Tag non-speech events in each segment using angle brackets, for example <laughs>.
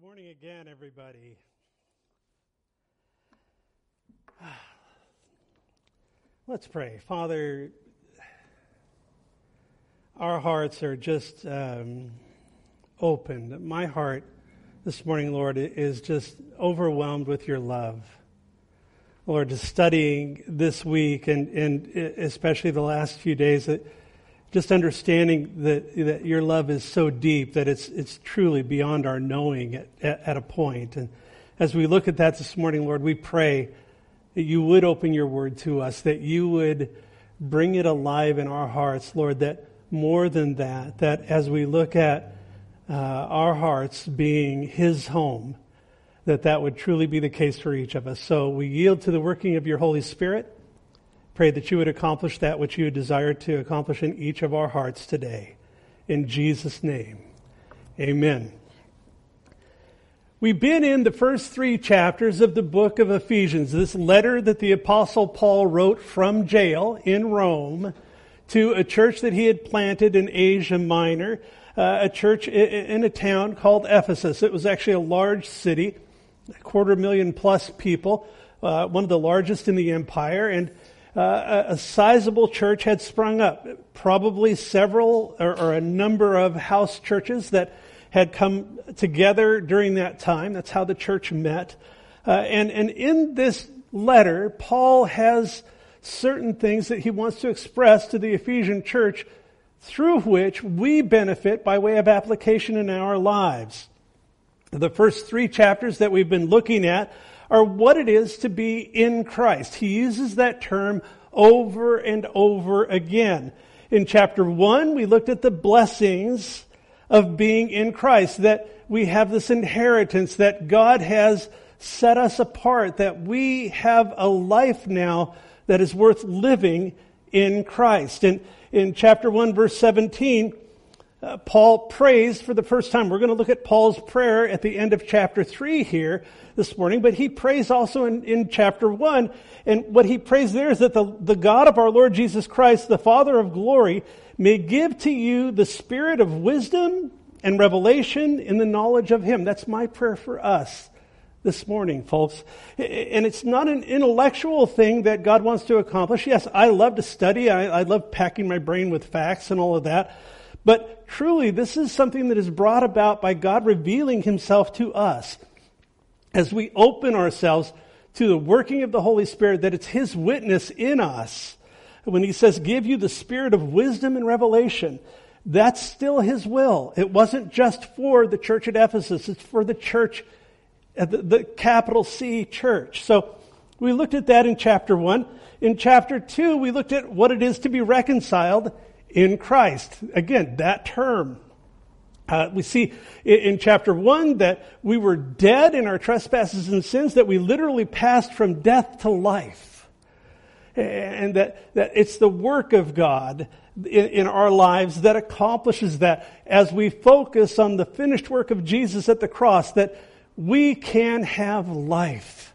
Good morning again, everybody. Let's pray. Father, our hearts are just um, opened. My heart this morning, Lord, is just overwhelmed with your love. Lord, just studying this week and, and especially the last few days, just understanding that, that your love is so deep that it's, it's truly beyond our knowing at, at, at a point. And as we look at that this morning, Lord, we pray that you would open your word to us, that you would bring it alive in our hearts, Lord, that more than that, that as we look at uh, our hearts being his home, that that would truly be the case for each of us. So we yield to the working of your Holy Spirit. Pray that you would accomplish that which you desire to accomplish in each of our hearts today. In Jesus' name, amen. We've been in the first three chapters of the book of Ephesians, this letter that the apostle Paul wrote from jail in Rome to a church that he had planted in Asia Minor, uh, a church in a town called Ephesus. It was actually a large city, a quarter million plus people, uh, one of the largest in the empire, and uh, a sizable church had sprung up. Probably several or, or, a number of house churches that had come together during that time. That's how the church met. Uh, and, and in this letter, Paul has certain things that he wants to express to the Ephesian church through which we benefit by way of application in our lives. The first three chapters that we've been looking at are what it is to be in Christ. He uses that term over and over again. In chapter one, we looked at the blessings of being in Christ, that we have this inheritance, that God has set us apart, that we have a life now that is worth living in Christ. And in chapter 1, verse 17, uh, Paul prays for the first time. We're going to look at Paul's prayer at the end of chapter 3 here this morning, but he prays also in, in chapter 1. And what he prays there is that the, the God of our Lord Jesus Christ, the Father of glory, may give to you the spirit of wisdom and revelation in the knowledge of him. That's my prayer for us this morning, folks. And it's not an intellectual thing that God wants to accomplish. Yes, I love to study. I, I love packing my brain with facts and all of that. But truly, this is something that is brought about by God revealing himself to us. As we open ourselves to the working of the Holy Spirit, that it's his witness in us. When he says, give you the spirit of wisdom and revelation, that's still his will. It wasn't just for the church at Ephesus, it's for the church the, the capital C church. So we looked at that in chapter one. In chapter two, we looked at what it is to be reconciled in Christ. Again, that term. Uh, we see in, in chapter 1 that we were dead in our trespasses and sins, that we literally passed from death to life. And that, that it's the work of God in, in our lives that accomplishes that as we focus on the finished work of Jesus at the cross, that we can have life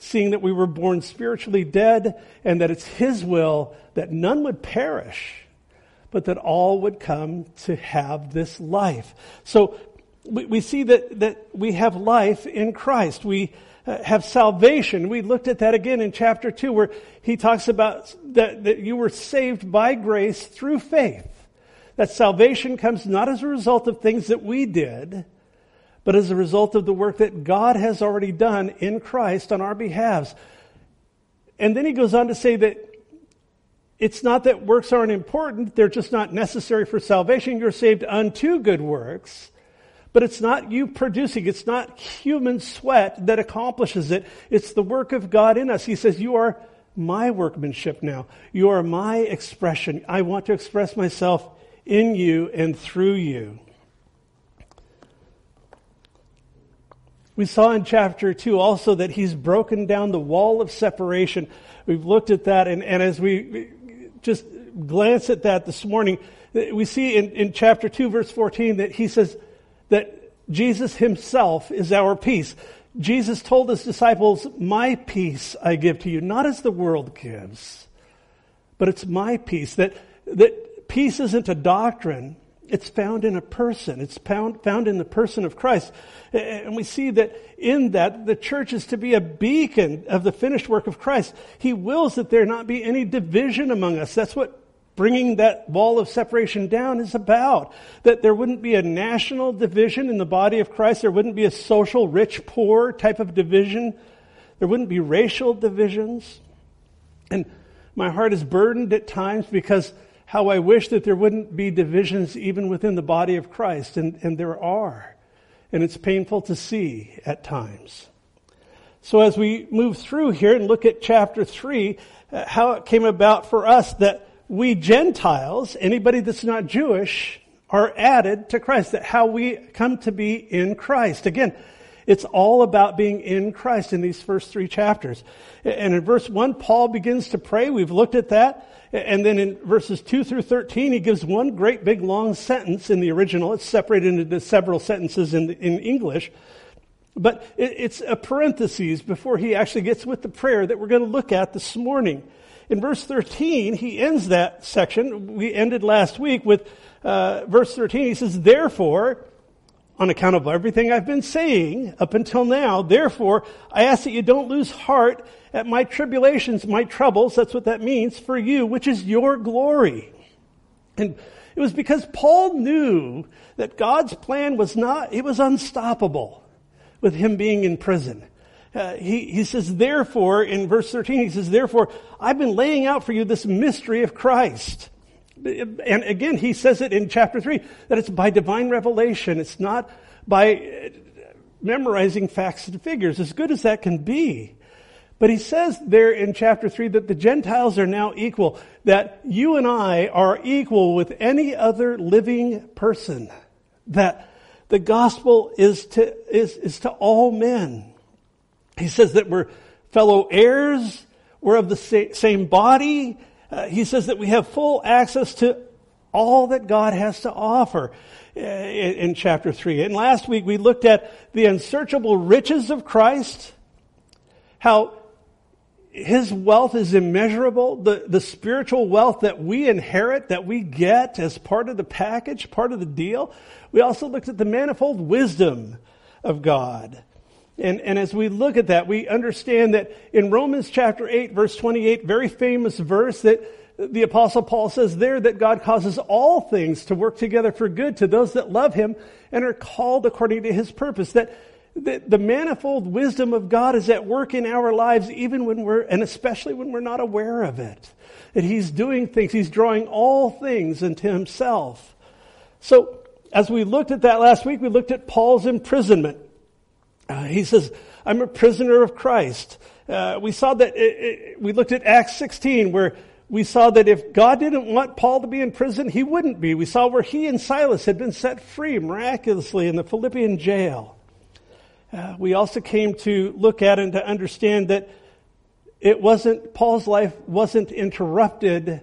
seeing that we were born spiritually dead and that it's His will that none would perish, but that all would come to have this life. So we, we see that, that we have life in Christ. We uh, have salvation. We looked at that again in chapter 2 where he talks about that, that you were saved by grace through faith. That salvation comes not as a result of things that we did, but as a result of the work that God has already done in Christ on our behalves. And then he goes on to say that it's not that works aren't important, they're just not necessary for salvation. You're saved unto good works. But it's not you producing, it's not human sweat that accomplishes it. It's the work of God in us. He says, You are my workmanship now. You are my expression. I want to express myself in you and through you. We saw in chapter 2 also that he's broken down the wall of separation. We've looked at that, and, and as we just glance at that this morning, we see in, in chapter 2, verse 14, that he says that Jesus himself is our peace. Jesus told his disciples, My peace I give to you, not as the world gives, but it's my peace. That, that peace isn't a doctrine, It's found in a person. It's found, found in the person of Christ. And we see that in that the church is to be a beacon of the finished work of Christ. He wills that there not be any division among us. That's what bringing that wall of separation down is about. That there wouldn't be a national division in the body of Christ. There wouldn't be a social rich poor type of division. There wouldn't be racial divisions. And my heart is burdened at times because how I wish that there wouldn't be divisions even within the body of Christ, and, and there are. And it's painful to see at times. So as we move through here and look at chapter 3, uh, how it came about for us that we Gentiles, anybody that's not Jewish, are added to Christ, that how we come to be in Christ. Again, it's all about being in Christ in these first three chapters. And in verse 1, Paul begins to pray. We've looked at that. And then in verses 2 through 13, he gives one great big long sentence in the original. It's separated into several sentences in, in English. But it, it's a parenthesis before he actually gets with the prayer that we're going to look at this morning. In verse 13, he ends that section. We ended last week with uh, verse 13. He says, Therefore, on account of everything I've been saying up until now. Therefore, I ask that you don't lose heart at my tribulations, my troubles. That's what that means for you, which is your glory. And it was because Paul knew that God's plan was not, it was unstoppable with him being in prison. Uh, he, he says, therefore, in verse 13, he says, therefore, I've been laying out for you this mystery of Christ. And again, he says it in chapter 3 that it's by divine revelation. It's not by memorizing facts and figures, as good as that can be. But he says there in chapter 3 that the Gentiles are now equal, that you and I are equal with any other living person, that the gospel is to, is, is to all men. He says that we're fellow heirs, we're of the same body, uh, he says that we have full access to all that God has to offer uh, in, in chapter 3. And last week we looked at the unsearchable riches of Christ, how his wealth is immeasurable. The, the spiritual wealth that we inherit, that we get as part of the package, part of the deal. We also looked at the manifold wisdom of God. And, and as we look at that, we understand that in Romans chapter 8, verse 28, very famous verse that the apostle Paul says there that God causes all things to work together for good to those that love him and are called according to his purpose. That the, the manifold wisdom of God is at work in our lives even when we're, and especially when we're not aware of it. That he's doing things, he's drawing all things into himself. So, as we looked at that last week, we looked at Paul's imprisonment. Uh, he says, I'm a prisoner of Christ. Uh, we saw that, it, it, we looked at Acts 16 where we saw that if God didn't want Paul to be in prison, he wouldn't be. We saw where he and Silas had been set free miraculously in the Philippian jail. Uh, we also came to look at and to understand that it wasn't, Paul's life wasn't interrupted.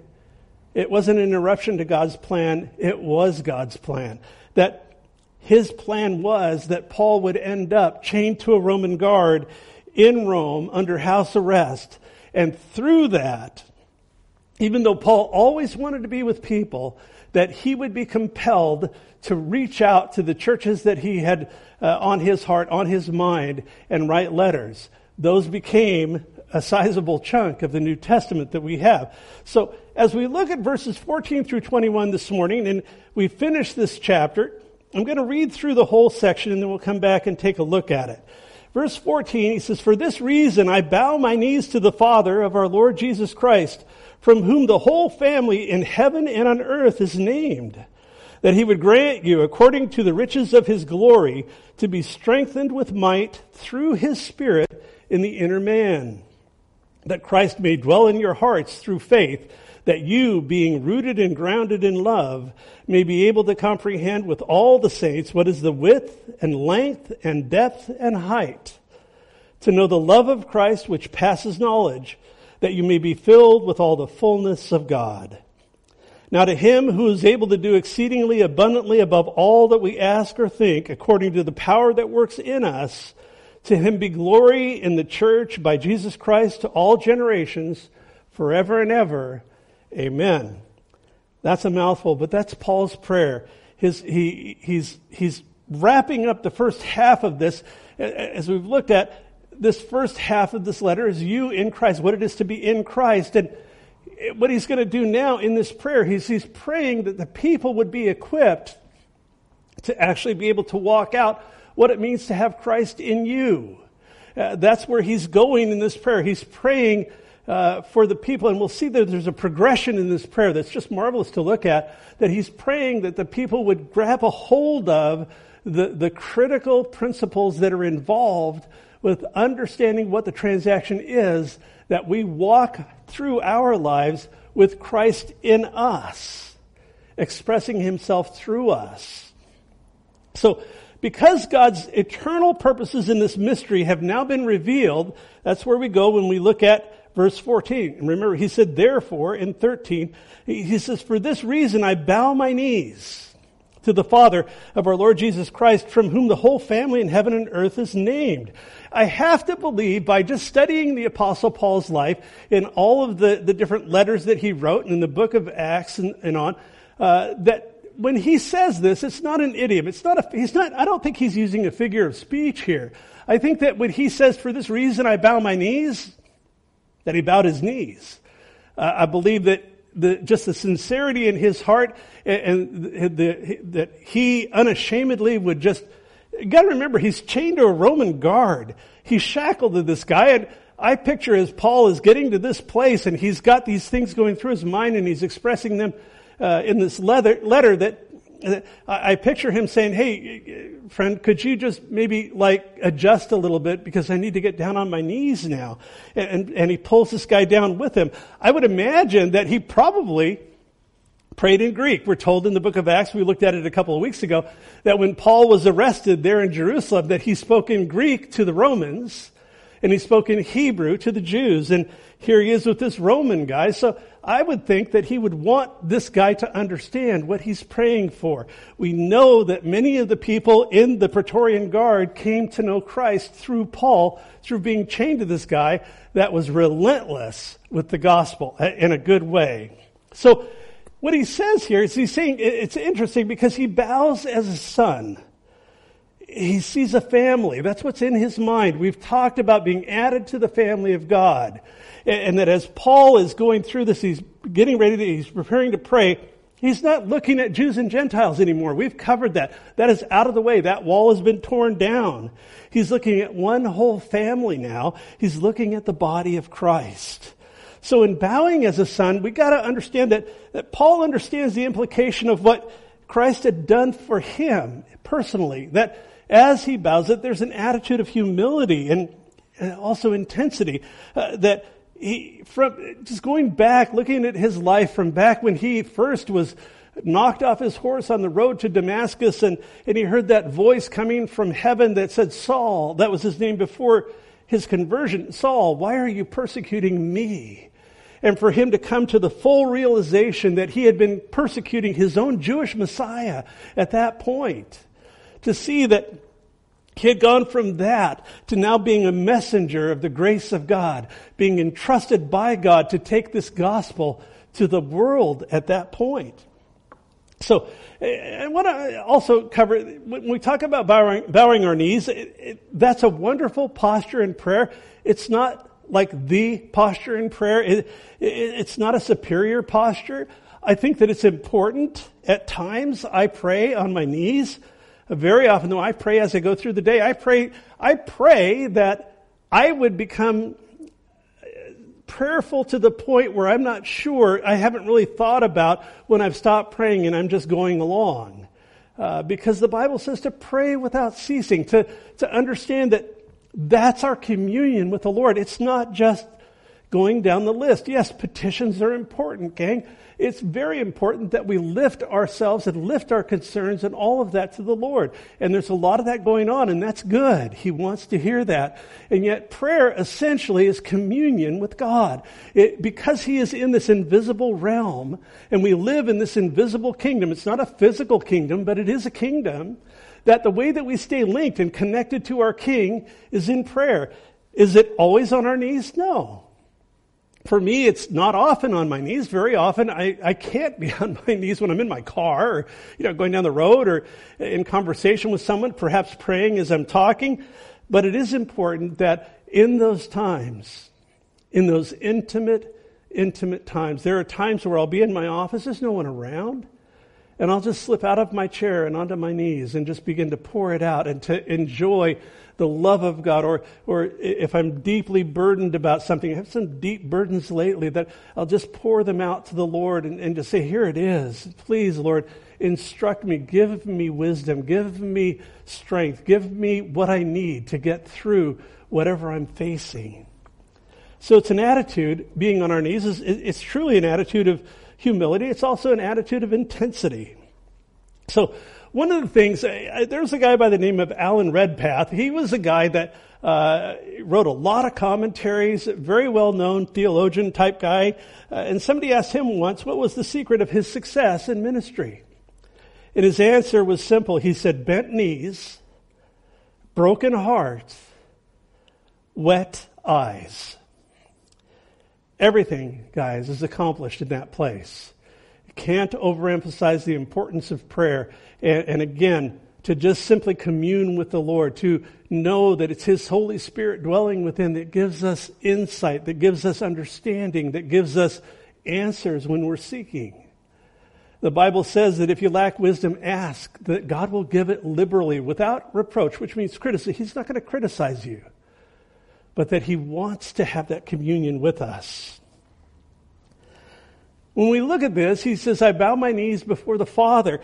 It wasn't an interruption to God's plan. It was God's plan. That his plan was that Paul would end up chained to a Roman guard in Rome under house arrest. And through that, even though Paul always wanted to be with people, that he would be compelled to reach out to the churches that he had uh, on his heart, on his mind, and write letters. Those became a sizable chunk of the New Testament that we have. So as we look at verses 14 through 21 this morning, and we finish this chapter, I'm going to read through the whole section and then we'll come back and take a look at it. Verse 14, he says, For this reason I bow my knees to the Father of our Lord Jesus Christ, from whom the whole family in heaven and on earth is named, that he would grant you, according to the riches of his glory, to be strengthened with might through his Spirit in the inner man, that Christ may dwell in your hearts through faith, that you, being rooted and grounded in love, may be able to comprehend with all the saints what is the width and length and depth and height, to know the love of Christ which passes knowledge, that you may be filled with all the fullness of God. Now to him who is able to do exceedingly abundantly above all that we ask or think, according to the power that works in us, to him be glory in the church by Jesus Christ to all generations, forever and ever. Amen. That's a mouthful, but that's Paul's prayer. his, he, he's, he's wrapping up the first half of this. As we've looked at, this first half of this letter is you in Christ, what it is to be in Christ. And what he's going to do now in this prayer, he's, he's praying that the people would be equipped to actually be able to walk out what it means to have Christ in you. Uh, that's where he's going in this prayer. He's praying uh, for the people, and we'll see that there's a progression in this prayer that's just marvelous to look at. That he's praying that the people would grab a hold of the, the critical principles that are involved with understanding what the transaction is, that we walk through our lives with Christ in us, expressing himself through us. So, because God's eternal purposes in this mystery have now been revealed, that's where we go when we look at verse 14. And remember, he said, therefore, in 13, he says, for this reason I bow my knees to the Father of our Lord Jesus Christ, from whom the whole family in heaven and earth is named. I have to believe by just studying the Apostle Paul's life in all of the, the different letters that he wrote and in the book of Acts and, and on, uh, that when he says this, it's not an idiom. It's not a, he's not, I don't think he's using a figure of speech here. I think that when he says, for this reason I bow my knees, that he bowed his knees. Uh, I believe that the, just the sincerity in his heart and, and the, that he unashamedly would just, you gotta remember, he's chained to a Roman guard. He's shackled to this guy and I picture as Paul is getting to this place and he's got these things going through his mind and he's expressing them uh, in this leather, letter that I picture him saying, Hey, friend, could you just maybe like adjust a little bit because I need to get down on my knees now? And, and he pulls this guy down with him. I would imagine that he probably prayed in Greek. We're told in the book of Acts, we looked at it a couple of weeks ago, that when Paul was arrested there in Jerusalem, that he spoke in Greek to the Romans and he spoke in Hebrew to the Jews. And here he is with this Roman guy. So I would think that he would want this guy to understand what he's praying for. We know that many of the people in the Praetorian Guard came to know Christ through Paul, through being chained to this guy that was relentless with the gospel uh, in a good way. So what he says here is he's saying, it's interesting because he bows as a son he sees a family. That's what's in his mind. We've talked about being added to the family of God. And that as Paul is going through this, he's getting ready to, he's preparing to pray. He's not looking at Jews and Gentiles anymore. We've covered that. That is out of the way. That wall has been torn down. He's looking at one whole family now. He's looking at the body of Christ. So in bowing as a son, we gotta understand that, that Paul understands the implication of what Christ had done for him personally. That as he bows it, there's an attitude of humility and, also intensity uh, that he, from just going back, looking at his life from back when he first was knocked off his horse on the road to Damascus and, and he heard that voice coming from heaven that said, Saul, that was his name before his conversion. Saul, why are you persecuting me? And for him to come to the full realization that he had been persecuting his own Jewish Messiah at that point to see that he had gone from that to now being a messenger of the grace of God, being entrusted by God to take this gospel to the world at that point. So, eh, I want to also cover, when we talk about bowing, bowing our knees, it, it, that's a wonderful posture in prayer. It's not like the posture in prayer. It, it's not a superior posture. I think that it's important. At times, I pray on my knees very often, though, I pray as I go through the day. I pray, I pray that I would become prayerful to the point where I'm not sure, I haven't really thought about when I've stopped praying and I'm just going along. Uh, because the Bible says to pray without ceasing, to, to understand that that's our communion with the Lord. It's not just going down the list. Yes, petitions are important, gang. It's very important that we lift ourselves and lift our concerns and all of that to the Lord. And there's a lot of that going on, and that's good. He wants to hear that. And yet, prayer essentially is communion with God. It, because He is in this invisible realm, and we live in this invisible kingdom, it's not a physical kingdom, but it is a kingdom, that the way that we stay linked and connected to our King is in prayer. Is it always on our knees? No. for me, it's not often on my knees. Very often, I, I can't be <laughs> on my knees when I'm in my car or, you know, going down the road or in conversation with someone, perhaps praying as I'm talking. But it is important that in those times, in those intimate, intimate times, there are times where I'll be in my office, there's no one around. And I'll just slip out of my chair and onto my knees and just begin to pour it out and to enjoy the love of God. Or, or if I'm deeply burdened about something, I have some deep burdens lately that I'll just pour them out to the Lord and, and just say, here it is. Please, Lord, instruct me, give me wisdom, give me strength, give me what I need to get through whatever I'm facing. So it's an attitude, being on our knees, is, it's truly an attitude of humility. It's also an attitude of intensity. So one of the things, there's a guy by the name of Alan Redpath. He was a guy that uh, wrote a lot of commentaries, very well known theologian type guy. Uh, and somebody asked him once, what was the secret of his success in ministry? And his answer was simple. He said, bent knees, broken hearts, wet eyes. Everything, guys, is accomplished in that place. Can't overemphasize the importance of prayer. And, and, again, to just simply commune with the Lord, to know that it's His Holy Spirit dwelling within that gives us insight, that gives us understanding, that gives us answers when we're seeking. The Bible says that if you lack wisdom, ask, that God will give it liberally without reproach, which means criticism. He's not going to criticize you but that He wants to have that communion with us. When we look at this, He says, I bow my knees before the Father.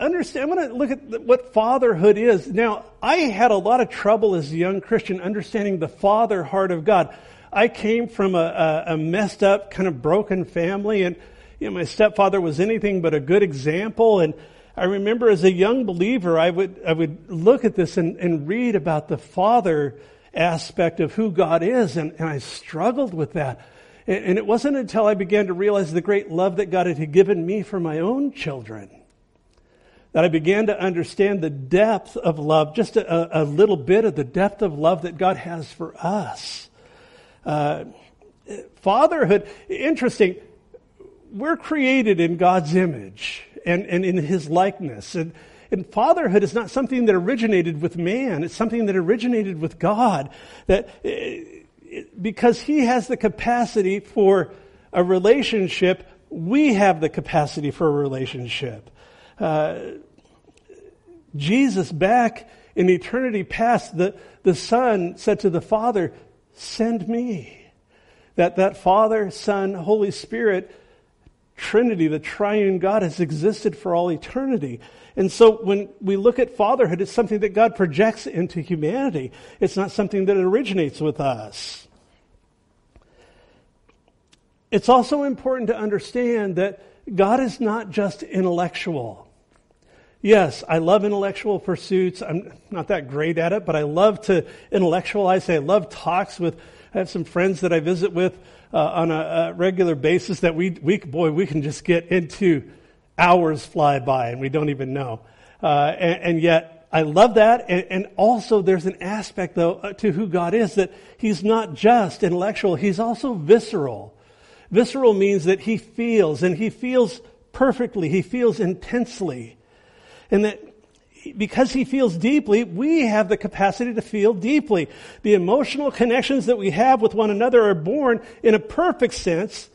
Understand, I'm going to look at what fatherhood is. Now, I had a lot of trouble as a young Christian understanding the father heart of God. I came from a, a, a messed up, kind of broken family, and you know, my stepfather was anything but a good example. And I remember as a young believer, I would I would look at this and, and read about the father aspect of who God is, and, and I struggled with that. And, and it wasn't until I began to realize the great love that God had given me for my own children that I began to understand the depth of love, just a, a little bit of the depth of love that God has for us. Uh, fatherhood, interesting. We're created in God's image and, and in His likeness. And, and fatherhood is not something that originated with man. It's something that originated with God. That uh, because He has the capacity for a relationship, we have the capacity for a relationship. Uh, Jesus back in eternity past, the, the Son said to the Father, send me. That, that Father, Son, Holy Spirit, Trinity, the triune God has existed for all eternity. And so when we look at fatherhood, it's something that God projects into humanity. It's not something that originates with us. It's also important to understand that God is not just intellectual. Yes, I love intellectual pursuits. I'm not that great at it, but I love to intellectualize. I love talks with, I have some friends that I visit with uh, on a, a regular basis that we, we, boy, we can just get into hours fly by and we don't even know. Uh, and, and, yet, I love that. And, and, also, there's an aspect, though, uh, to who God is that He's not just intellectual, He's also visceral. Visceral means that He feels, and He feels perfectly, He feels intensely. And that because He feels deeply, we have the capacity to feel deeply. The emotional connections that we have with one another are born in a perfect sense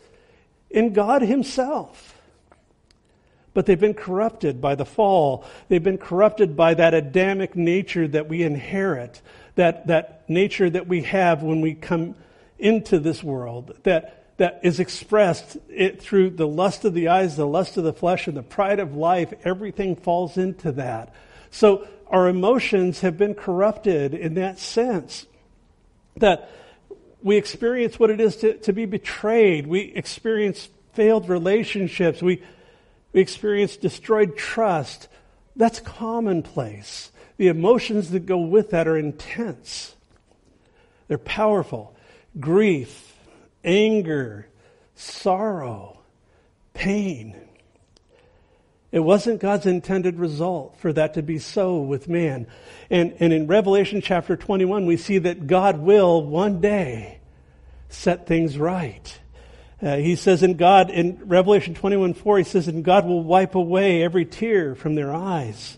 in God Himself but they've been corrupted by the fall. They've been corrupted by that Adamic nature that we inherit, that, that nature that we have when we come into this world, that, that is expressed it, through the lust of the eyes, the lust of the flesh, and the pride of life. Everything falls into that. So our emotions have been corrupted in that sense. That we experience what it is to, to be betrayed. We experience failed relationships. We we experience destroyed trust. That's commonplace. The emotions that go with that are intense. They're powerful. Grief, anger, sorrow, pain. It wasn't God's intended result for that to be so with man. And, and in Revelation chapter 21, we see that God will one day set things right. Uh, he says in God, in Revelation 21 4, he says, And God will wipe away every tear from their eyes.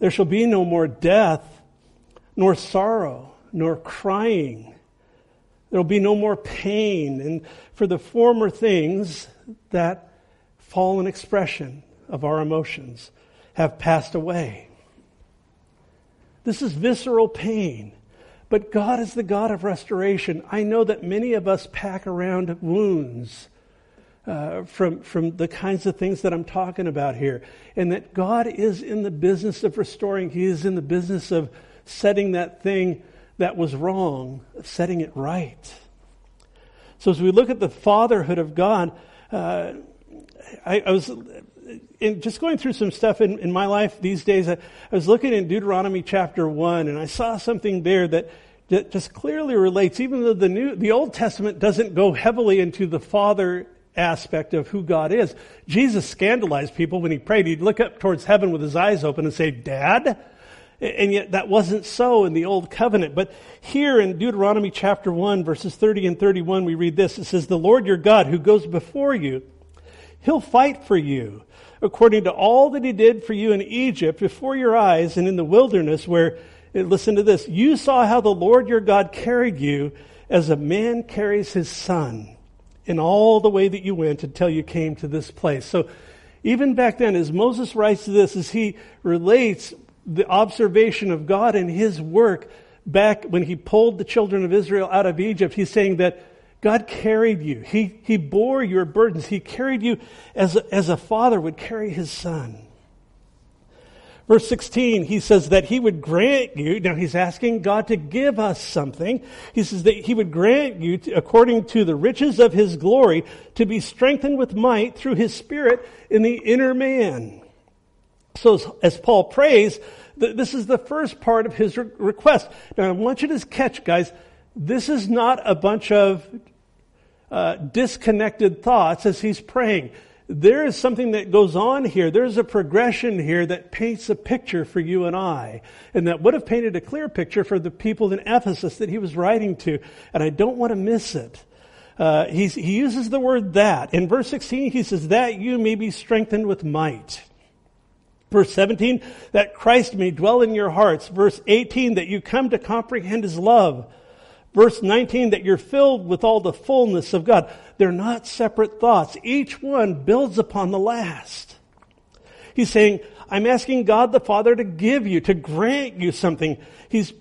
There shall be no more death, nor sorrow, nor crying. There will be no more pain. And for the former things that fallen expression of our emotions have passed away. This is visceral pain. But God is the God of restoration. I know that many of us pack around wounds uh, from, from the kinds of things that I'm talking about here. And that God is in the business of restoring, He is in the business of setting that thing that was wrong, setting it right. So as we look at the fatherhood of God, uh, I, I, was in just going through some stuff in, in my life these days. I, I was looking in Deuteronomy chapter one, and I saw something there that that just clearly relates, even though the new, the Old Testament doesn't go heavily into the father aspect of who God is. Jesus scandalized people when he prayed. He'd look up towards heaven with his eyes open and say, Dad? And yet that wasn't so in the Old Covenant. But here in Deuteronomy chapter 1, verses 30 and 31, we read this. It says, The Lord your God who goes before you, he'll fight for you according to all that he did for you in Egypt before your eyes and in the wilderness where, eh, listen to this, you saw how the Lord your God carried you as a man carries his son in all the way that you went until you came to this place. So even back then, as Moses writes this, as he relates the observation of God and his work back when he pulled the children of Israel out of Egypt, he's saying that God carried you. He, he bore your burdens. He carried you as a, as a father would carry his son. Verse 16, he says that he would grant you, now he's asking God to give us something. He says that he would grant you, to, according to the riches of his glory, to be strengthened with might through his spirit in the inner man. So as, as Paul prays, th- this is the first part of his re- request. Now I want you to catch, guys, this is not a bunch of uh, disconnected thoughts as he's praying there is something that goes on here. There's a progression here that paints a picture for you and I, and that would have painted a clear picture for the people in Ephesus that he was writing to, and I don't want to miss it. Uh, he uses the word that. In verse 16, he says, that you may be strengthened with might. Verse 17, that Christ may dwell in your hearts. Verse 18, that you come to comprehend his love. Verse 19, that you're filled with all the fullness of God. They're not separate thoughts. Each one builds upon the last. He's saying, I'm asking God the Father to give you, to grant you something. He's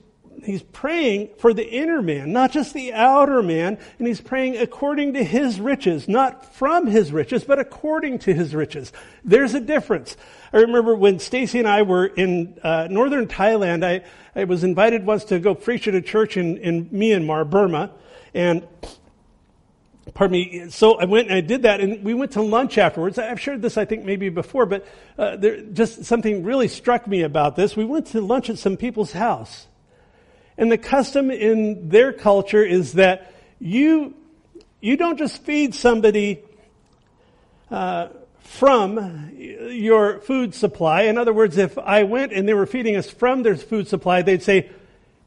he's praying for the inner man, not just the outer man, and he's praying according to his riches, not from his riches, but according to his riches. There's a difference. I remember when Stacy and I were in uh, northern Thailand, I, I was invited once to go preach at a church in, in Myanmar, Burma, and pardon me. So I went and I did that, and we went to lunch afterwards. I've shared this, I think, maybe before, but uh, there, just something really struck me about this. We went to lunch at some people's house, and the custom in their culture is that you, you don't just feed somebody uh, from your food supply. In other words, if I went and they were feeding us from their food supply, they'd say,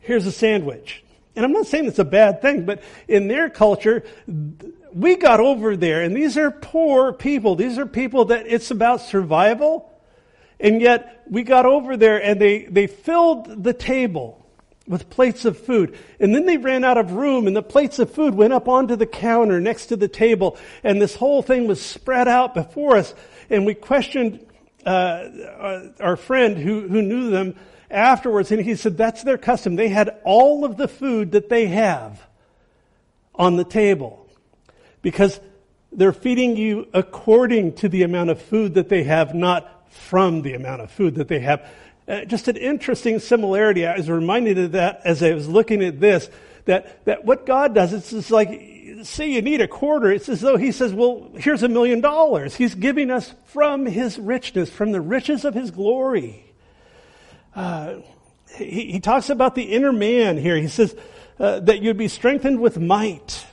here's a sandwich. And I'm not saying it's a bad thing, but in their culture, we got over there, and these are poor people. These are people that it's about survival. And yet, we got over there and they, they filled the table with plates of food. And then they ran out of room and the plates of food went up onto the counter next to the table and this whole thing was spread out before us. And we questioned uh, uh, our friend who, who knew them afterwards and he said that's their custom. They had all of the food that they have on the table because they're feeding you according to the amount of food that they have, not from the amount of food that they have. Uh, just an interesting similarity. I was reminded of that as I was looking at this, that, that what God does, it's just like, say you need a quarter, it's as though He says, well, here's a million dollars. He's giving us from His richness, from the riches of His glory. Uh, he, he, talks about the inner man here. He says uh, that you'd be strengthened with might.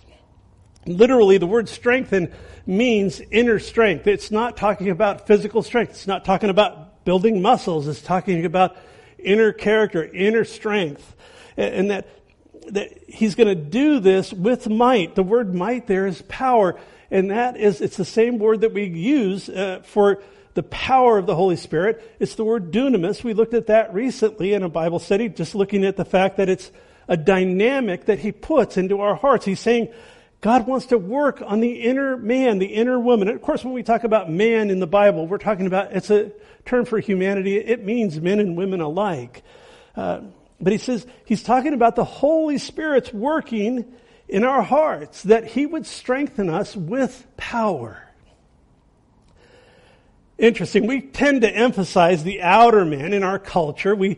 Literally, the word strengthen means inner strength. It's not talking about physical strength. It's not talking about building muscles is talking about inner character, inner strength. And that that he's going to do this with might. The word might there is power. And that is, it's the same word that we use uh, for the power of the Holy Spirit. It's the word dunamis. We looked at that recently in a Bible study, just looking at the fact that it's a dynamic that he puts into our hearts. He's saying God wants to work on the inner man, the inner woman. And of course, when we talk about man in the Bible, we're talking about, it's a term for humanity. It means men and women alike. Uh, but he says, he's talking about the Holy Spirit's working in our hearts, that he would strengthen us with power. Interesting. We tend to emphasize the outer man in our culture. We,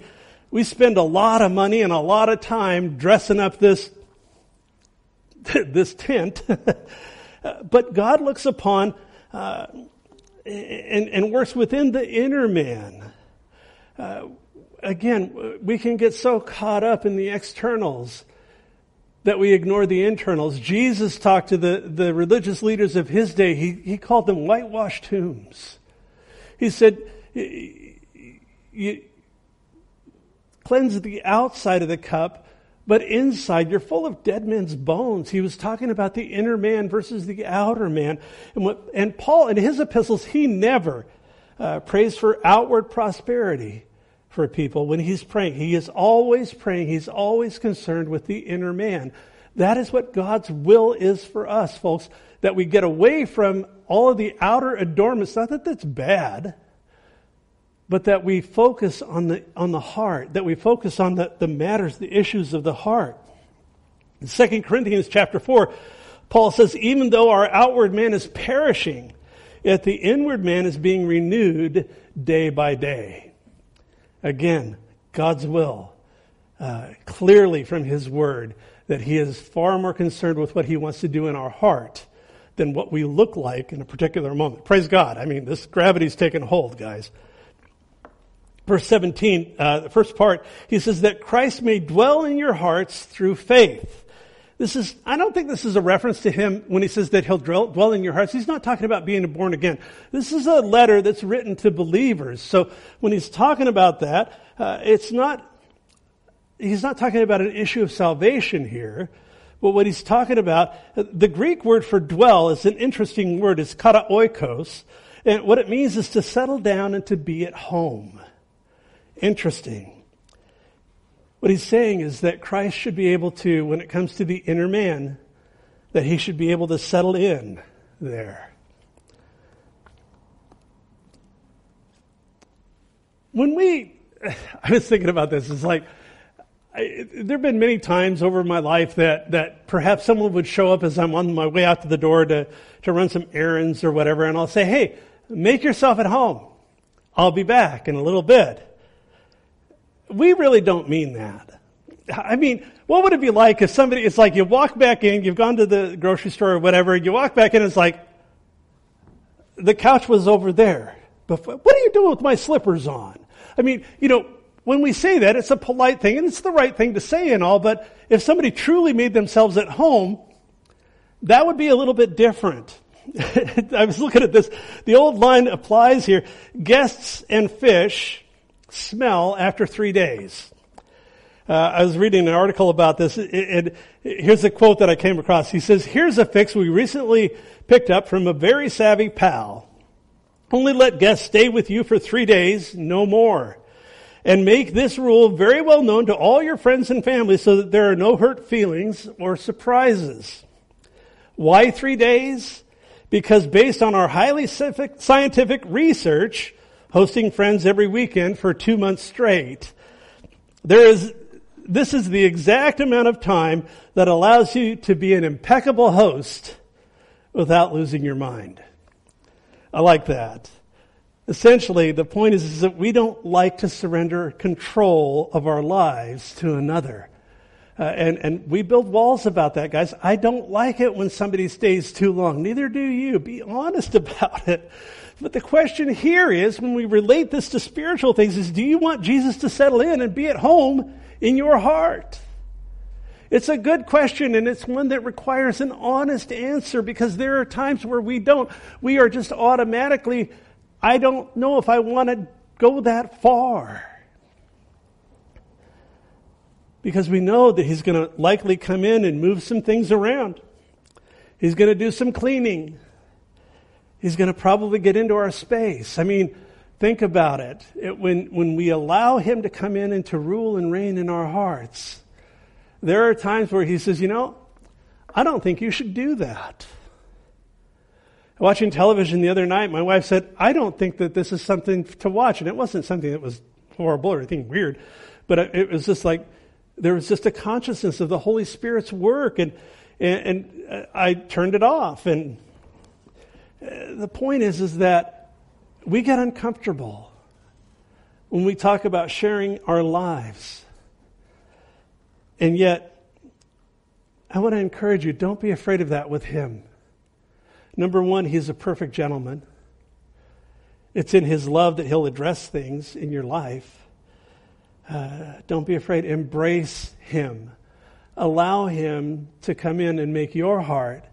we spend a lot of money and a lot of time dressing up this, <laughs> this tent. <laughs> but God looks upon uh, and, and, works within the inner man. Uh, again, we can get so caught up in the externals that we ignore the internals. Jesus talked to the, the religious leaders of his day. He, he called them whitewashed tombs. He said, you cleanse the outside of the cup, but inside you're full of dead men's bones. He was talking about the inner man versus the outer man. And, what, and Paul, in his epistles, he never uh, prays for outward prosperity for people when he's praying. He is always praying. He's always concerned with the inner man. That is what God's will is for us, folks, that we get away from all of the outer adornments. Not that that's bad, but that we focus on the, on the heart, that we focus on the, the matters, the issues of the heart. In 2 Corinthians chapter 4, Paul says, even though our outward man is perishing, yet the inward man is being renewed day by day. Again, God's will, uh, clearly from His Word, that He is far more concerned with what He wants to do in our heart than what we look like in a particular moment. Praise God. I mean, this gravity's taken hold, guys. Verse 17, uh, the first part, he says that Christ may dwell in your hearts through faith. This is, I don't think this is a reference to him when he says that he'll dwell in your hearts. He's not talking about being born again. This is a letter that's written to believers. So when he's talking about that, uh, it's not, he's not talking about an issue of salvation here. But what he's talking about, the Greek word for dwell is an interesting word. It's kata oikos. And what it means is to settle down and to be at home. Interesting. What he's saying is that Christ should be able to, when it comes to the inner man, that he should be able to settle in there. When we, <sighs> I was thinking about this, it's like, I, there have been many times over my life that, that perhaps someone would show up as I'm on my way out to the door to, to run some errands or whatever, and I'll say, hey, make yourself at home. I'll be back in a little bit we really don't mean that. I mean, what would it be like if somebody, it's like you walk back in, you've gone to the grocery store or whatever, you walk back in it's like, the couch was over there. But what are you doing with my slippers on? I mean, you know, when we say that, it's a polite thing and it's the right thing to say and all, but if somebody truly made themselves at home, that would be a little bit different. <laughs> I was looking at this. The old line applies here. Guests and fish smell after three days. Uh, I was reading an article about this. It, here's a quote that I came across. He says, here's a fix we recently picked up from a very savvy pal. Only let guests stay with you for three days, no more. And make this rule very well known to all your friends and family so that there are no hurt feelings or surprises. Why three days? Because based on our highly scientific research, hosting friends every weekend for two months straight. There is, this is the exact amount of time that allows you to be an impeccable host without losing your mind. I like that. Essentially, the point is, is that we don't like to surrender control of our lives to another. Uh, and, and we build walls about that, guys. I don't like it when somebody stays too long. Neither do you. Be honest <laughs> about it. But the question here is, when we relate this to spiritual things, is do you want Jesus to settle in and be at home in your heart? It's a good question and it's one that requires an honest answer because there are times where we don't. We are just automatically, I don't know if I want to go that far. because we know that He's going to likely come in and move some things around. He's going to do some cleaning. He's going to probably get into our space. I mean, think about it. it. when, when we allow Him to come in and to rule and reign in our hearts, there are times where He says, you know, I don't think you should do that. Watching television the other night, my wife said, I don't think that this is something to watch. And it wasn't something that was horrible or anything weird, but it was just like, there was just a consciousness of the Holy Spirit's work. And, and, and I turned it off. And the point is, is that we get uncomfortable when we talk about sharing our lives. And yet, I want to encourage you don't be afraid of that with him. Number one, he's a perfect gentleman. It's in his love that he'll address things in your life. Uh, don't be afraid. Embrace him. Allow him to come in and make your heart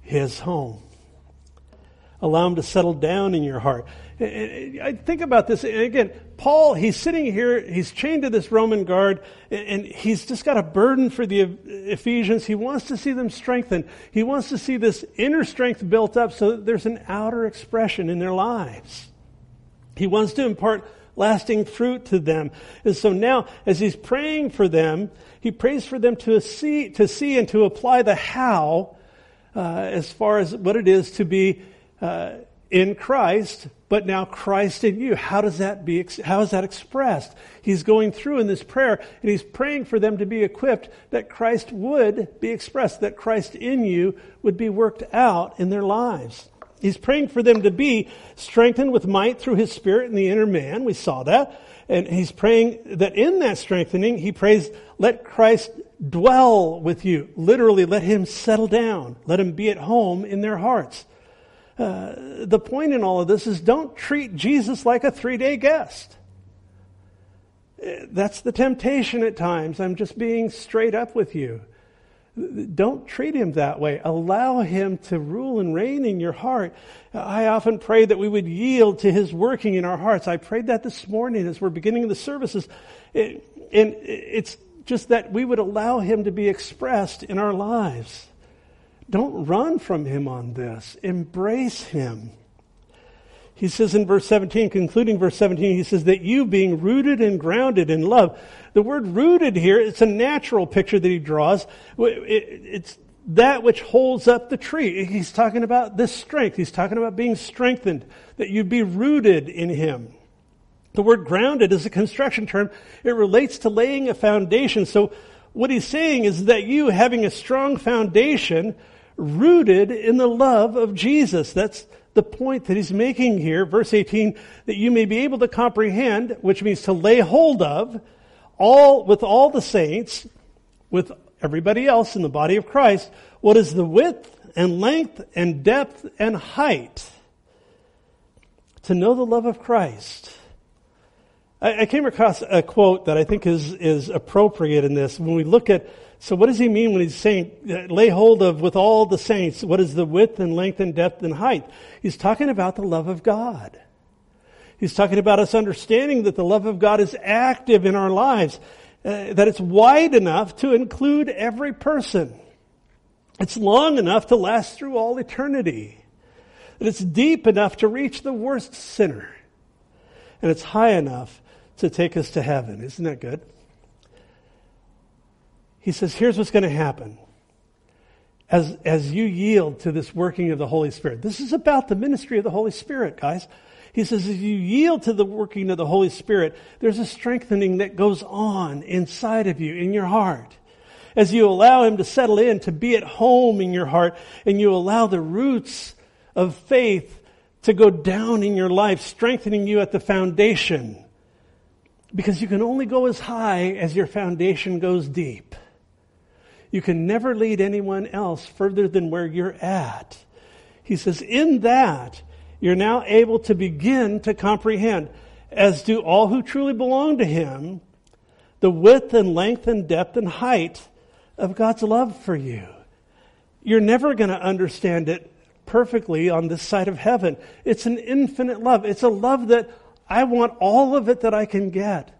his home. Allow him to settle down in your heart. I think about this. Again, Paul, he's sitting here, he's chained to this Roman guard, and he's just got a burden for the Ephesians. He wants to see them strengthened. He wants to see this inner strength built up so that there's an outer expression in their lives. He wants to impart lasting fruit to them. And so now, as he's praying for them, he prays for them to see, to see and to apply the how uh, as far as what it is to be uh, in Christ, but now Christ in you. How does that be, how is that expressed? He's going through in this prayer and he's praying for them to be equipped that Christ would be expressed, that Christ in you would be worked out in their lives. He's praying for them to be strengthened with might through his spirit in the inner man. We saw that. And he's praying that in that strengthening, he prays, let Christ dwell with you. Literally, let him settle down. Let him be at home in their hearts. Uh, the point in all of this is don't treat Jesus like a three day guest. Uh, that's the temptation at times. I'm just being straight up with you. Don't treat him that way. Allow him to rule and reign in your heart. I often pray that we would yield to his working in our hearts. I prayed that this morning as we're beginning the services. and it's just that we would allow him to be expressed in our lives. Don't run from him on this. Embrace him. He says in verse 17, concluding verse 17, he says that you being rooted and grounded in love. The word rooted here, it's a natural picture that he draws. It's that which holds up the tree. He's talking about this strength. He's talking about being strengthened, that you'd be rooted in him. The word grounded is a construction term. It relates to laying a foundation. So what he's saying is that you having a strong foundation rooted in the love of Jesus. That's the point that he's making here, verse 18, that you may be able to comprehend, which means to lay hold of, all, with all the saints, with everybody else in the body of Christ, what is the width and length and depth and height. To know the love of Christ. I, came across a quote that I think is, is appropriate in this. When we look at so what does he mean when he's saying, lay hold of with all the saints? What is the width and length and depth and height? He's talking about the love of God. He's talking about us understanding that the love of God is active in our lives, uh, that it's wide enough to include every person. It's long enough to last through all eternity. That it's deep enough to reach the worst sinner. And it's high enough to take us to heaven. Isn't that good? He says, here's what's going to happen. As, as you yield to this working of the Holy Spirit. This is about the ministry of the Holy Spirit, guys. He says, as you yield to the working of the Holy Spirit, there's a strengthening that goes on inside of you, in your heart. As you allow Him to settle in, to be at home in your heart, and you allow the roots of faith to go down in your life, strengthening you at the foundation. Because you can only go as high as your foundation goes deep. You can never lead anyone else further than where you're at. He says, in that, you're now able to begin to comprehend, as do all who truly belong to Him, the width and length and depth and height of God's love for you. You're never going to understand it perfectly on this side of heaven. It's an infinite love. It's a love that I want all of it that I can get.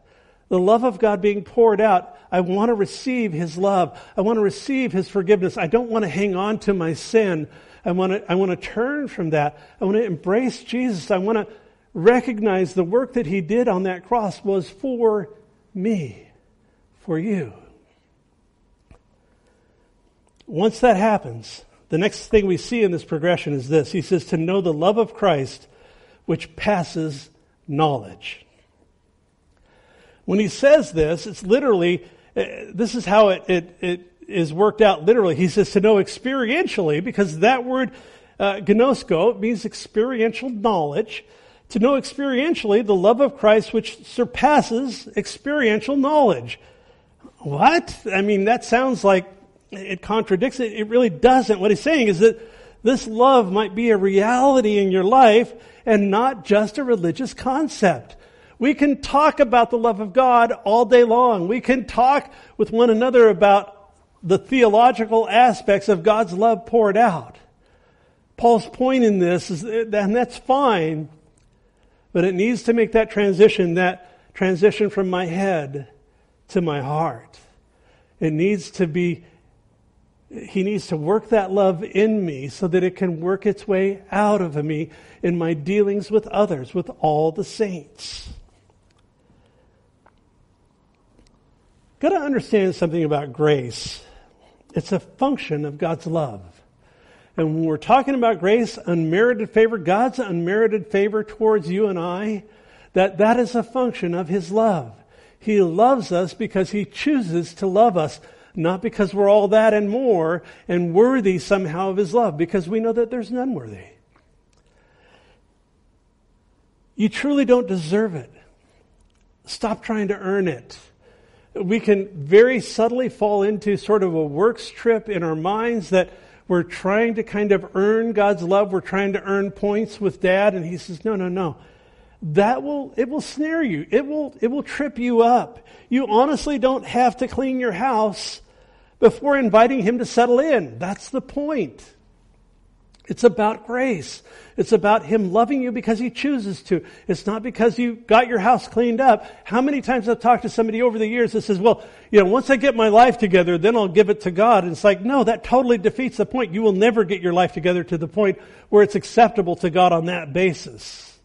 The love of God being poured out I want to receive his love. I want to receive his forgiveness. I don't want to hang on to my sin. I want to, I want to turn from that. I want to embrace Jesus. I want to recognize the work that he did on that cross was for me, for you. Once that happens, the next thing we see in this progression is this. He says, to know the love of Christ, which passes knowledge. When he says this, it's literally, this is how it, it, it is worked out literally. He says to know experientially, because that word, uh, ginosko, means experiential knowledge. To know experientially the love of Christ which surpasses experiential knowledge. What? I mean, that sounds like it contradicts it. It really doesn't. What he's saying is that this love might be a reality in your life and not just a religious concept. We can talk about the love of God all day long. We can talk with one another about the theological aspects of God's love poured out. Paul's point in this is, and that's fine, but it needs to make that transition, that transition from my head to my heart. It needs to be, he needs to work that love in me so that it can work its way out of me in my dealings with others, with all the saints. Got to understand something about grace. It's a function of God's love. And when we're talking about grace, unmerited favor, God's unmerited favor towards you and I, that that is a function of His love. He loves us because He chooses to love us, not because we're all that and more and worthy somehow of His love, because we know that there's none worthy. You truly don't deserve it. Stop trying to earn it we can very subtly fall into sort of a works trip in our minds that we're trying to kind of earn God's love. We're trying to earn points with dad. And he says, no, no, no. That will, it will snare you. It will, it will trip you up. You honestly don't have to clean your house before inviting him to settle in. That's the point. It's about grace. It's about Him loving you because He chooses to. It's not because you got your house cleaned up. How many times I've talked to somebody over the years that says, well, you know, once I get my life together, then I'll give it to God. And it's like, no, that totally defeats the point. You will never get your life together to the point where it's acceptable to God on that basis.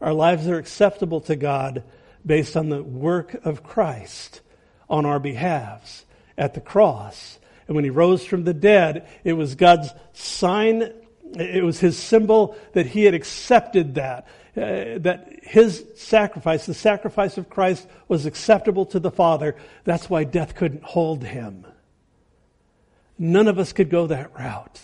Our lives are acceptable to God based on the work of Christ on our behalves at the cross and when he rose from the dead, it was God's sign, it was his symbol that he had accepted that. Uh, that his sacrifice, the sacrifice of Christ, was acceptable to the Father. That's why death couldn't hold him. None of us could go that route.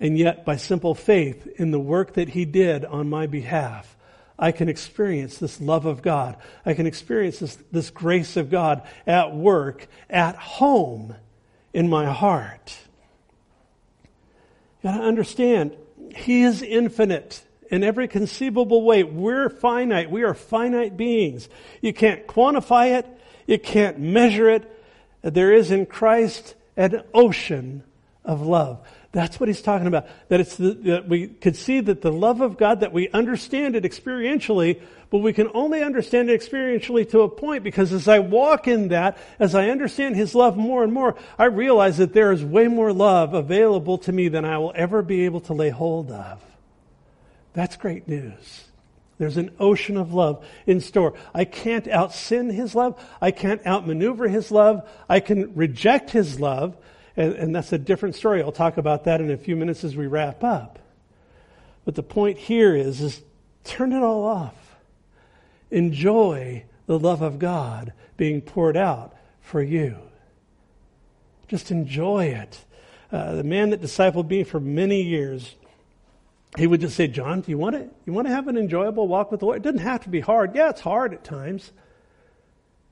And yet, by simple faith in the work that he did on my behalf, I can experience this love of God. I can experience this, this grace of God at work, at home, in my heart. You gotta understand, He is infinite in every conceivable way. We're finite. We are finite beings. You can't quantify it. You can't measure it. There is in Christ an ocean of love. That's what he's talking about. That it's the, that we could see that the love of God, that we understand it experientially, but we can only understand it experientially to a point because as I walk in that, as I understand his love more and more, I realize that there is way more love available to me than I will ever be able to lay hold of. That's great news. There's an ocean of love in store. I can't out sin his love. I can't outmaneuver his love. I can reject his love. And, and that's a different story. I'll talk about that in a few minutes as we wrap up. But the point here is, is turn it all off. Enjoy the love of God being poured out for you. Just enjoy it. Uh, the man that discipled me for many years, he would just say, John, do you want to, you want to have an enjoyable walk with the Lord? It doesn't have to be hard. Yeah, it's hard at times.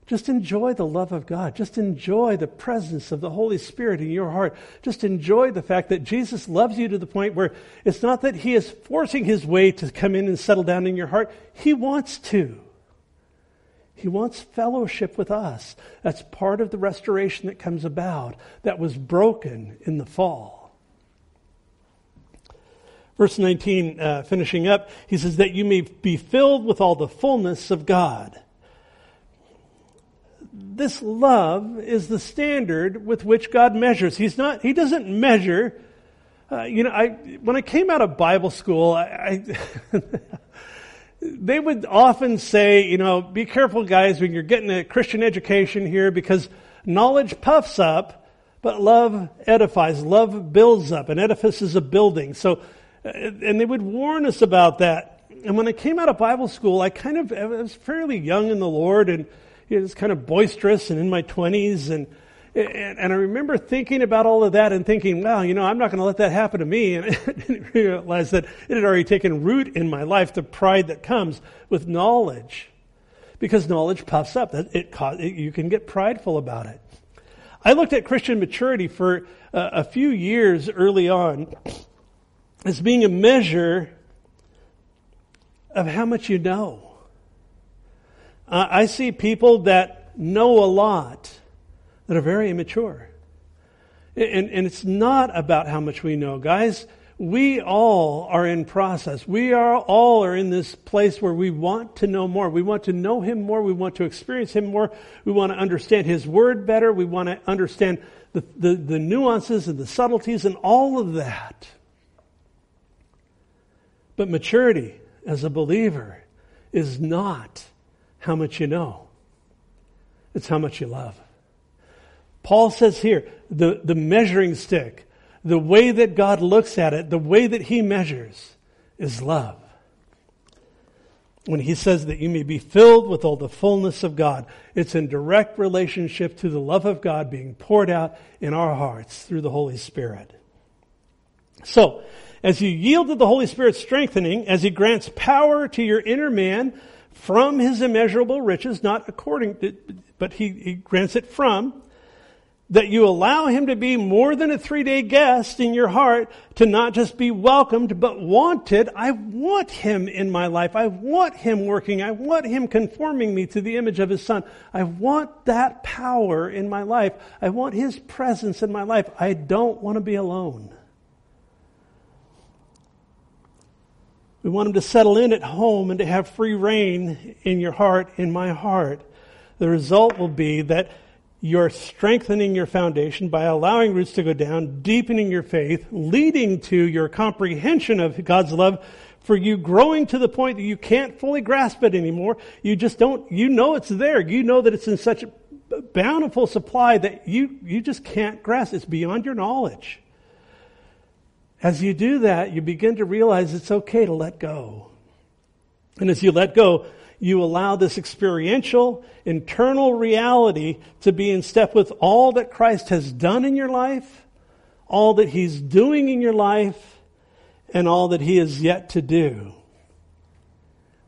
Just enjoy the love of God. Just enjoy the presence of the Holy Spirit in your heart. Just enjoy the fact that Jesus loves you to the point where it's not that He is forcing His way to come in and settle down in your heart. He wants to. He wants fellowship with us. That's part of the restoration that comes about that was broken in the fall. Verse 19, uh, finishing up, he says, That you may be filled with all the fullness of God this love is the standard with which God measures. He's not, He doesn't measure. Uh, you know, I, when I came out of Bible school, I, I <laughs> they would often say, you know, be careful guys when you're getting a Christian education here because knowledge puffs up, but love edifies. Love builds up. An edifice is a building. So, uh, and they would warn us about that. And when I came out of Bible school, I kind of, I was fairly young in the Lord and, it was kind of boisterous and in my 20s and, and, and I remember thinking about all of that and thinking, well, you know, I'm not going to let that happen to me. <laughs> And I didn't realize that it had already taken root in my life, the pride that comes with knowledge. Because knowledge puffs up. It, it, it you can get prideful about it. I looked at Christian maturity for uh, a few years early on as being a measure of how much you know. I see people that know a lot that are very immature. And, and it's not about how much we know. Guys, we all are in process. We are all are in this place where we want to know more. We want to know Him more. We want to experience Him more. We want to understand His Word better. We want to understand the, the, the nuances and the subtleties and all of that. But maturity as a believer is not how much you know. It's how much you love. Paul says here, the, the measuring stick, the way that God looks at it, the way that he measures is love. When he says that you may be filled with all the fullness of God, it's in direct relationship to the love of God being poured out in our hearts through the Holy Spirit. So, as you yield to the Holy Spirit's strengthening, as he grants power to your inner man from his immeasurable riches, not according to, but he, he grants it from, that you allow him to be more than a three day guest in your heart, to not just be welcomed, but wanted. I want him in my life. I want him working. I want him conforming me to the image of his son. I want that power in my life. I want his presence in my life. I don't want to be alone. We want him to settle in at home and to have free reign in your heart, in my heart. The result will be that you're strengthening your foundation by allowing roots to go down, deepening your faith, leading to your comprehension of God's love for you growing to the point that you can't fully grasp it anymore. You just don't, you know it's there. You know that it's in such a bountiful supply that you, you just can't grasp. It's beyond your knowledge. As you do that, you begin to realize it's okay to let go. And as you let go, you allow this experiential, internal reality to be in step with all that Christ has done in your life, all that He's doing in your life, and all that He is yet to do.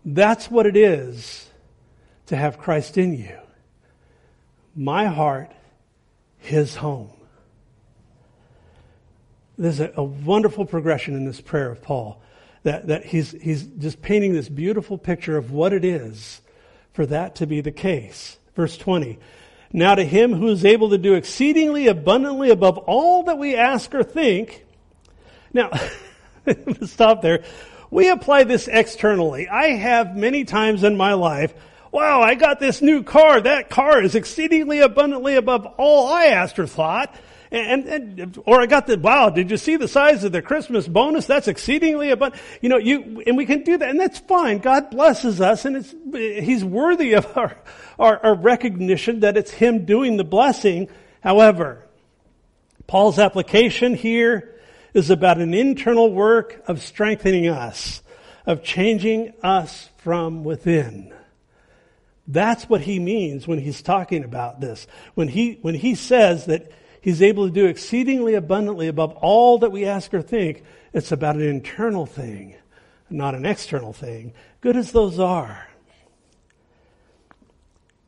That's what it is to have Christ in you. My heart, His home. There's a, a wonderful progression in this prayer of Paul that, that he's, he's just painting this beautiful picture of what it is for that to be the case. Verse 20. Now to him who is able to do exceedingly abundantly above all that we ask or think. Now, <laughs> stop there. We apply this externally. I have many times in my life, wow, I got this new car. That car is exceedingly abundantly above all I asked or thought. And, and, or I got the, wow, did you see the size of the Christmas bonus? That's exceedingly abundant. You know, you, and we can do that, and that's fine. God blesses us, and it's, He's worthy of our, our, our recognition that it's Him doing the blessing. However, Paul's application here is about an internal work of strengthening us, of changing us from within. That's what he means when he's talking about this. When he, when he says that He's able to do exceedingly abundantly above all that we ask or think. It's about an internal thing, not an external thing, good as those are.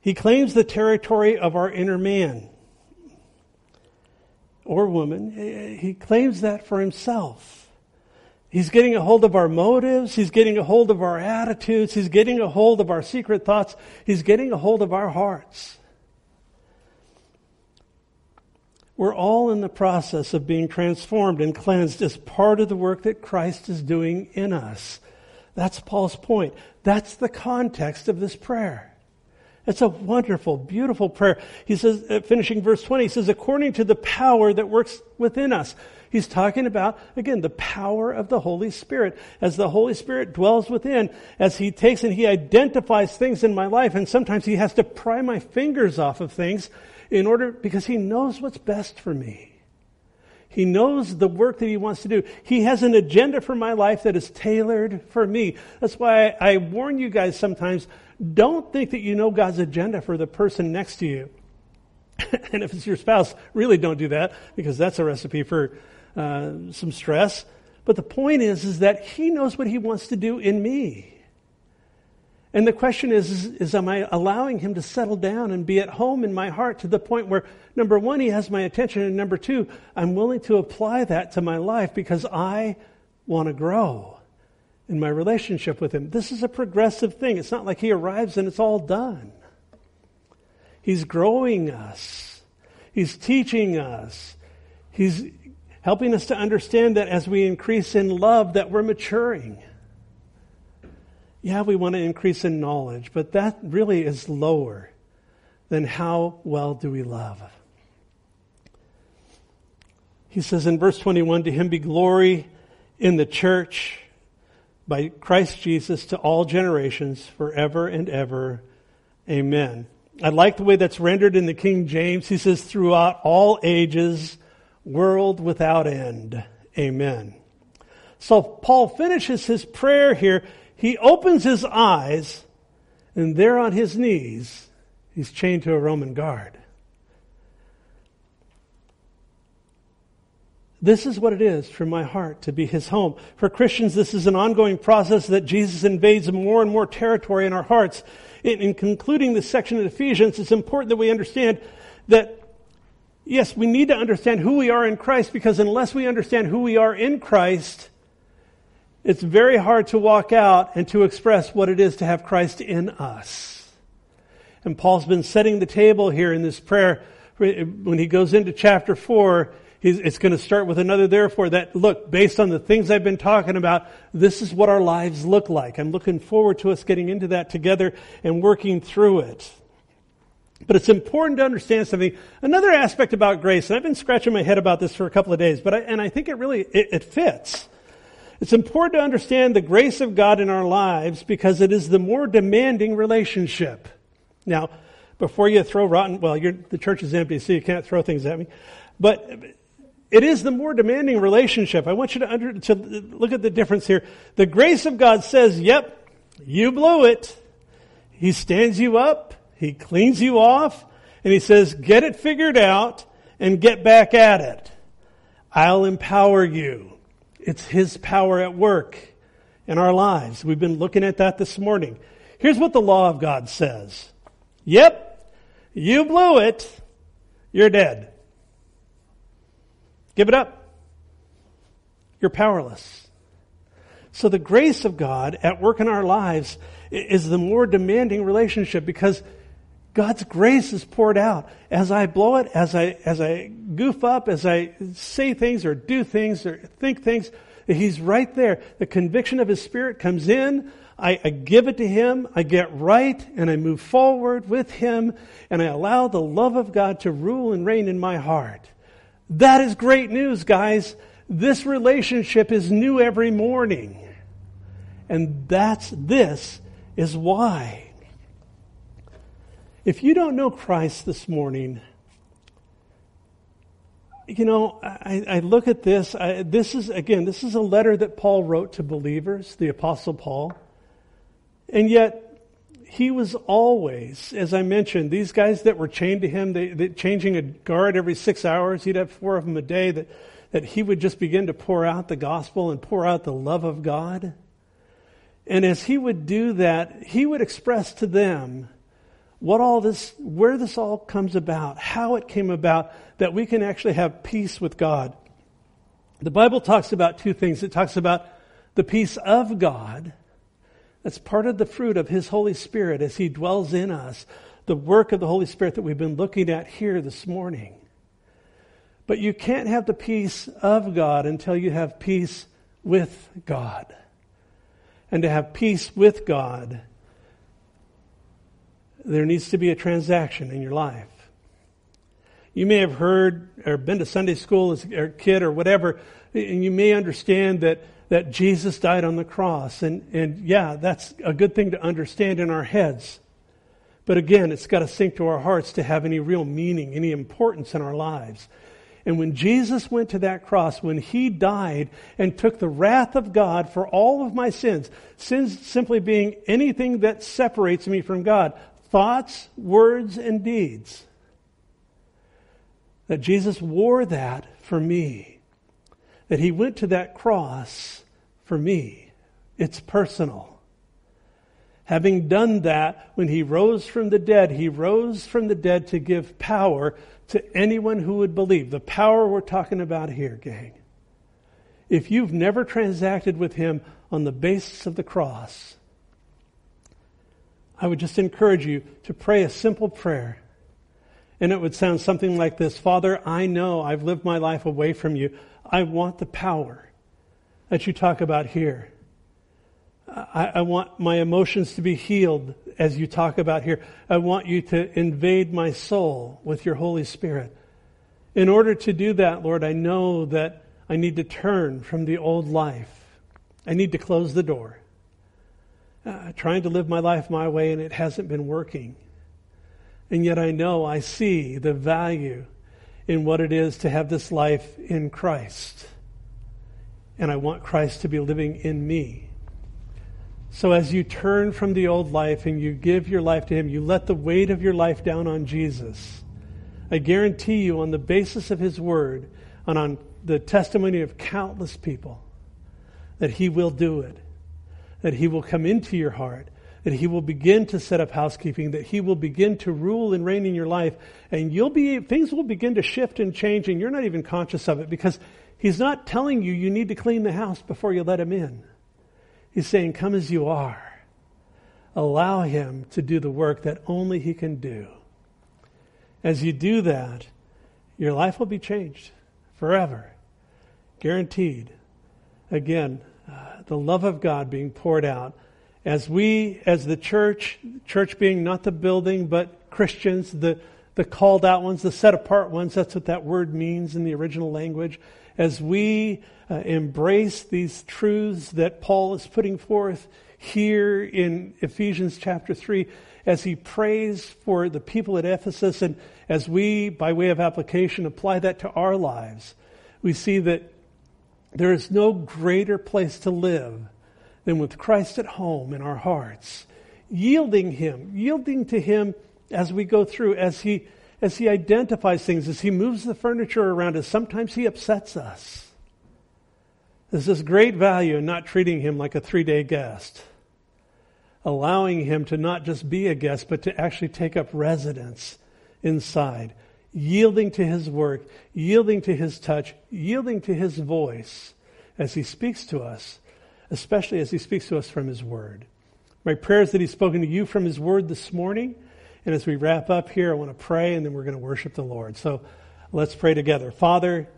He claims the territory of our inner man or woman. He claims that for himself. He's getting a hold of our motives. He's getting a hold of our attitudes. He's getting a hold of our secret thoughts. He's getting a hold of our hearts. We're all in the process of being transformed and cleansed as part of the work that Christ is doing in us. That's Paul's point. That's the context of this prayer. It's a wonderful, beautiful prayer. He says, uh, finishing verse 20, he says, according to the power that works within us. He's talking about, again, the power of the Holy Spirit. As the Holy Spirit dwells within, as He takes and He identifies things in my life, and sometimes He has to pry my fingers off of things in order, because He knows what's best for me. He knows the work that He wants to do. He has an agenda for my life that is tailored for me. That's why I, warn you guys sometimes, don't think that you know God's agenda for the person next to you. <laughs> and if it's your spouse, really don't do that because that's a recipe for uh, some stress. But the point is, is that He knows what He wants to do in me. And the question is, is, is, am I allowing him to settle down and be at home in my heart to the point where, number one, he has my attention, and number two, I'm willing to apply that to my life because I want to grow in my relationship with him. This is a progressive thing. It's not like he arrives and it's all done. He's growing us. He's teaching us. He's helping us to understand that as we increase in love that we're maturing yeah, we want to increase in knowledge, but that really is lower than how well do we love. He says in verse 21, to him be glory in the church by Christ Jesus to all generations forever and ever. Amen. I like the way that's rendered in the King James. He says throughout all ages, world without end. Amen. So Paul finishes his prayer here he opens his eyes, and there on his knees, he's chained to a Roman guard. This is what it is for my heart to be his home. For Christians, this is an ongoing process that Jesus invades more and more territory in our hearts. In, in concluding this section of Ephesians, it's important that we understand that yes, we need to understand who we are in Christ because unless we understand who we are in Christ, it's very hard to walk out and to express what it is to have Christ in us. And Paul's been setting the table here in this prayer. When he goes into chapter four, it's going to start with another therefore that look, based on the things I've been talking about, this is what our lives look like. I'm looking forward to us getting into that together and working through it. But it's important to understand something. Another aspect about grace, and I've been scratching my head about this for a couple of days, but I, and I think it really, it, it fits. It's important to understand the grace of God in our lives because it is the more demanding relationship. Now, before you throw rotten, well, the church is empty, so you can't throw things at me. But it is the more demanding relationship. I want you to, under, to look at the difference here. The grace of God says, yep, you blew it. He stands you up. He cleans you off. And he says, get it figured out and get back at it. I'll empower you. It's His power at work in our lives. We've been looking at that this morning. Here's what the law of God says. Yep, you blew it. You're dead. Give it up. You're powerless. So the grace of God at work in our lives is the more demanding relationship because God's grace is poured out. As I blow it, as I, as I goof up, as I say things or do things or think things, He's right there. The conviction of His Spirit comes in. I, I give it to Him. I get right and I move forward with Him and I allow the love of God to rule and reign in my heart. That is great news, guys. This relationship is new every morning. And that's, this is why if you don't know Christ this morning, you know, I, I look at this. I, this is, again, this is a letter that Paul wrote to believers, the Apostle Paul. And yet, he was always, as I mentioned, these guys that were chained to him, they, they, changing a guard every six hours, he'd have four of them a day, that, that he would just begin to pour out the gospel and pour out the love of God. And as he would do that, he would express to them what all this, where this all comes about, how it came about, that we can actually have peace with God. The Bible talks about two things. It talks about the peace of God. That's part of the fruit of His Holy Spirit as He dwells in us. The work of the Holy Spirit that we've been looking at here this morning. But you can't have the peace of God until you have peace with God. And to have peace with God, there needs to be a transaction in your life. You may have heard or been to Sunday school as a kid or whatever, and you may understand that, that Jesus died on the cross. And, and yeah, that's a good thing to understand in our heads. But again, it's got to sink to our hearts to have any real meaning, any importance in our lives. And when Jesus went to that cross, when he died and took the wrath of God for all of my sins, sins simply being anything that separates me from God, thoughts, words, and deeds, that Jesus wore that for me. That he went to that cross for me. It's personal. Having done that, when he rose from the dead, he rose from the dead to give power to anyone who would believe. The power we're talking about here, gang. If you've never transacted with him on the basis of the cross, I would just encourage you to pray a simple prayer. And it would sound something like this Father, I know I've lived my life away from you. I want the power that you talk about here. I, I, want my emotions to be healed as you talk about here. I want you to invade my soul with your Holy Spirit. In order to do that, Lord, I know that I need to turn from the old life. I need to close the door. Uh, trying to live my life my way and it hasn't been working. And yet I know I see the value in what it is to have this life in Christ. And I want Christ to be living in me. So as you turn from the old life and you give your life to Him, you let the weight of your life down on Jesus. I guarantee you, on the basis of His Word and on the testimony of countless people, that He will do it, that He will come into your heart, that He will begin to set up housekeeping, that He will begin to rule and reign in your life, and you'll be things will begin to shift and change, and you're not even conscious of it because He's not telling you you need to clean the house before you let Him in. He's saying, Come as you are. Allow Him to do the work that only He can do. As you do that, your life will be changed forever. Guaranteed. Again, the love of God being poured out. As we, as the church, church being not the building, but Christians, the, the called out ones, the set apart ones, that's what that word means in the original language as we uh, embrace these truths that Paul is putting forth here in Ephesians chapter 3, as he prays for the people at Ephesus, and as we, by way of application, apply that to our lives, we see that there is no greater place to live than with Christ at home in our hearts, yielding Him, yielding to Him as we go through, as He as he identifies things, as he moves the furniture around us, sometimes he upsets us. There's this great value in not treating him like a three day guest, allowing him to not just be a guest, but to actually take up residence inside, yielding to his work, yielding to his touch, yielding to his voice as he speaks to us, especially as he speaks to us from his word. My prayer is that he's spoken to you from his word this morning and as we wrap up here, I want to pray and then we're going to worship the Lord. So let's pray together. Father,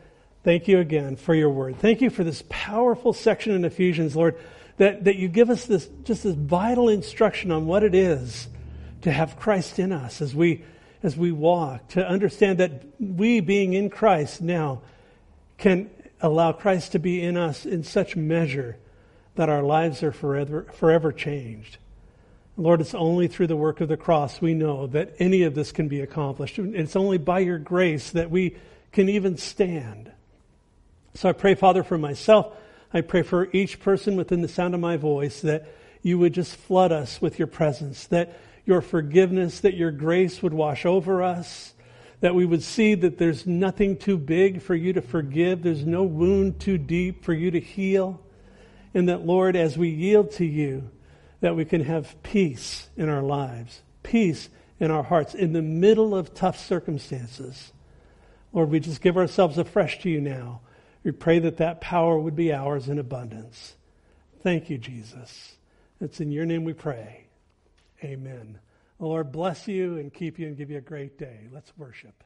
thank you again for your word. Thank you for this powerful section in Ephesians, Lord, that, that you give us this just this vital instruction on what it is to have Christ in us as we as we walk, to understand that we being in Christ now can allow Christ to be in us in such measure that our lives are forever forever changed. Lord, it's only through the work of the cross we know that any of this can be accomplished. It's only by your grace that we can even stand. So I pray, Father, for myself. I pray for each person within the sound of my voice that you would just flood us with your presence, that your forgiveness, that your grace would wash over us, that we would see that there's nothing too big for you to forgive, there's no wound too deep for you to heal, and that, Lord, as we yield to you, that we can have peace in our lives, peace in our hearts in the middle of tough circumstances. Lord, we just give ourselves afresh to you now. We pray that that power would be ours in abundance. Thank you, Jesus. It's in your name we pray. Amen. The Lord bless you and keep you and give you a great day. Let's worship.